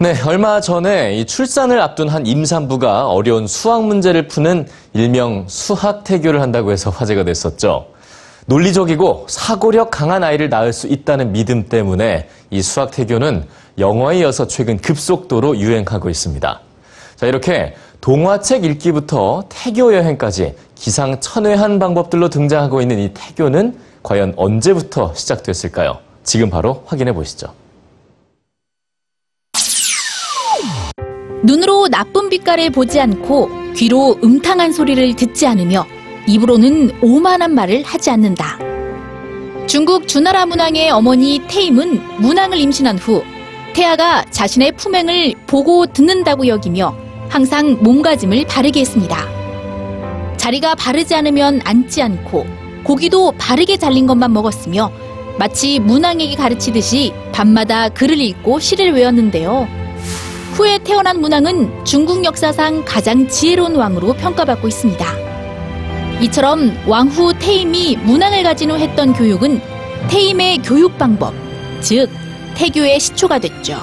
네, 얼마 전에 이 출산을 앞둔 한 임산부가 어려운 수학 문제를 푸는 일명 수학 태교를 한다고 해서 화제가 됐었죠. 논리적이고 사고력 강한 아이를 낳을 수 있다는 믿음 때문에 이 수학 태교는 영화에 이어서 최근 급속도로 유행하고 있습니다. 자, 이렇게 동화책 읽기부터 태교 여행까지 기상천외한 방법들로 등장하고 있는 이 태교는 과연 언제부터 시작됐을까요? 지금 바로 확인해 보시죠. 눈으로 나쁜 빛깔을 보지 않고 귀로 음탕한 소리를 듣지 않으며 입으로는 오만한 말을 하지 않는다. 중국 주나라 문왕의 어머니 태임은 문왕을 임신한 후 태아가 자신의 품행을 보고 듣는다고 여기며 항상 몸가짐을 바르게 했습니다. 자리가 바르지 않으면 앉지 않고 고기도 바르게 잘린 것만 먹었으며 마치 문왕에게 가르치듯이 밤마다 글을 읽고 시를 외웠는데요. 후에 태어난 문왕은 중국 역사상 가장 지혜로운 왕으로 평가받고 있습니다. 이처럼 왕후 태임이 문왕을 가진 후 했던 교육은 태임의 교육 방법, 즉 태교의 시초가 됐죠.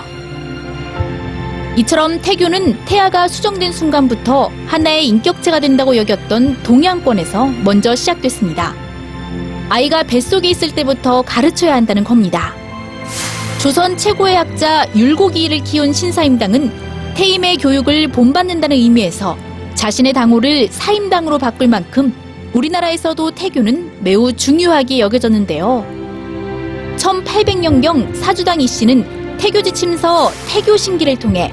이처럼 태교는 태아가 수정된 순간부터 하나의 인격체가 된다고 여겼던 동양권에서 먼저 시작됐습니다. 아이가 뱃속에 있을 때부터 가르쳐야 한다는 겁니다. 조선 최고의 학자 율곡이를 키운 신사임당은 태임의 교육을 본받는다는 의미에서 자신의 당호를 사임당으로 바꿀 만큼 우리나라에서도 태교는 매우 중요하게 여겨졌는데요. 1800년경 사주당 이 씨는 태교 지침서 태교 신기를 통해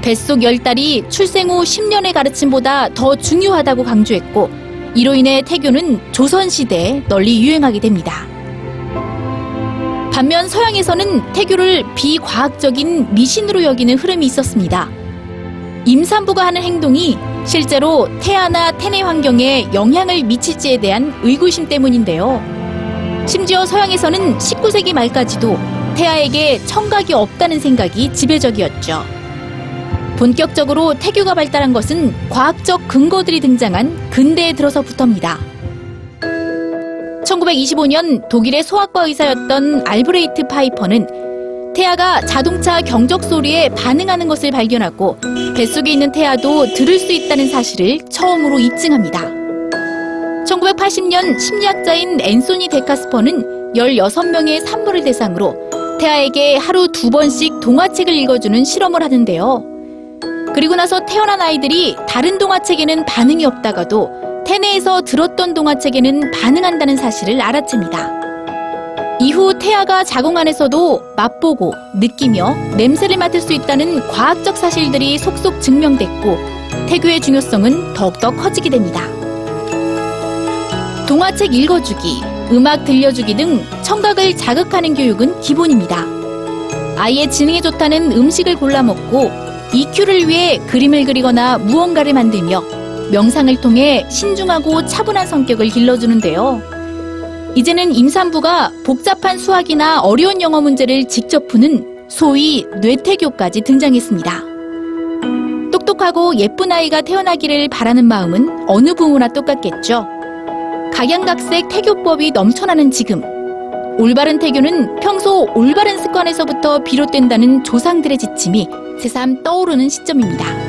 뱃속 열 달이 출생 후 10년의 가르침보다 더 중요하다고 강조했고 이로 인해 태교는 조선시대에 널리 유행하게 됩니다. 반면 서양에서는 태교를 비과학적인 미신으로 여기는 흐름이 있었습니다. 임산부가 하는 행동이 실제로 태아나 태내 환경에 영향을 미칠지에 대한 의구심 때문인데요. 심지어 서양에서는 19세기 말까지도 태아에게 청각이 없다는 생각이 지배적이었죠. 본격적으로 태교가 발달한 것은 과학적 근거들이 등장한 근대에 들어서부터입니다. 1925년 독일의 소아과 의사였던 알브레이트 파이퍼는 태아가 자동차 경적 소리에 반응하는 것을 발견하고 뱃속에 있는 태아도 들을 수 있다는 사실을 처음으로 입증합니다. 1980년 심리학자인 앤소니 데카스퍼는 16명의 산모를 대상으로 태아에게 하루 두 번씩 동화책을 읽어주는 실험을 하는데요. 그리고 나서 태어난 아이들이 다른 동화책에는 반응이 없다가도 태내에서 들었던 동화책에는 반응한다는 사실을 알아챕니다. 이후 태아가 자궁 안에서도 맛보고 느끼며 냄새를 맡을 수 있다는 과학적 사실들이 속속 증명됐고 태교의 중요성은 더욱더 커지게 됩니다. 동화책 읽어주기, 음악 들려주기 등 청각을 자극하는 교육은 기본입니다. 아이의 지능에 좋다는 음식을 골라 먹고 EQ를 위해 그림을 그리거나 무언가를 만들며 명상을 통해 신중하고 차분한 성격을 길러주는데요. 이제는 임산부가 복잡한 수학이나 어려운 영어 문제를 직접 푸는 소위 뇌태교까지 등장했습니다. 똑똑하고 예쁜 아이가 태어나기를 바라는 마음은 어느 부모나 똑같겠죠. 각양각색 태교법이 넘쳐나는 지금 올바른 태교는 평소 올바른 습관에서부터 비롯된다는 조상들의 지침이 새삼 떠오르는 시점입니다.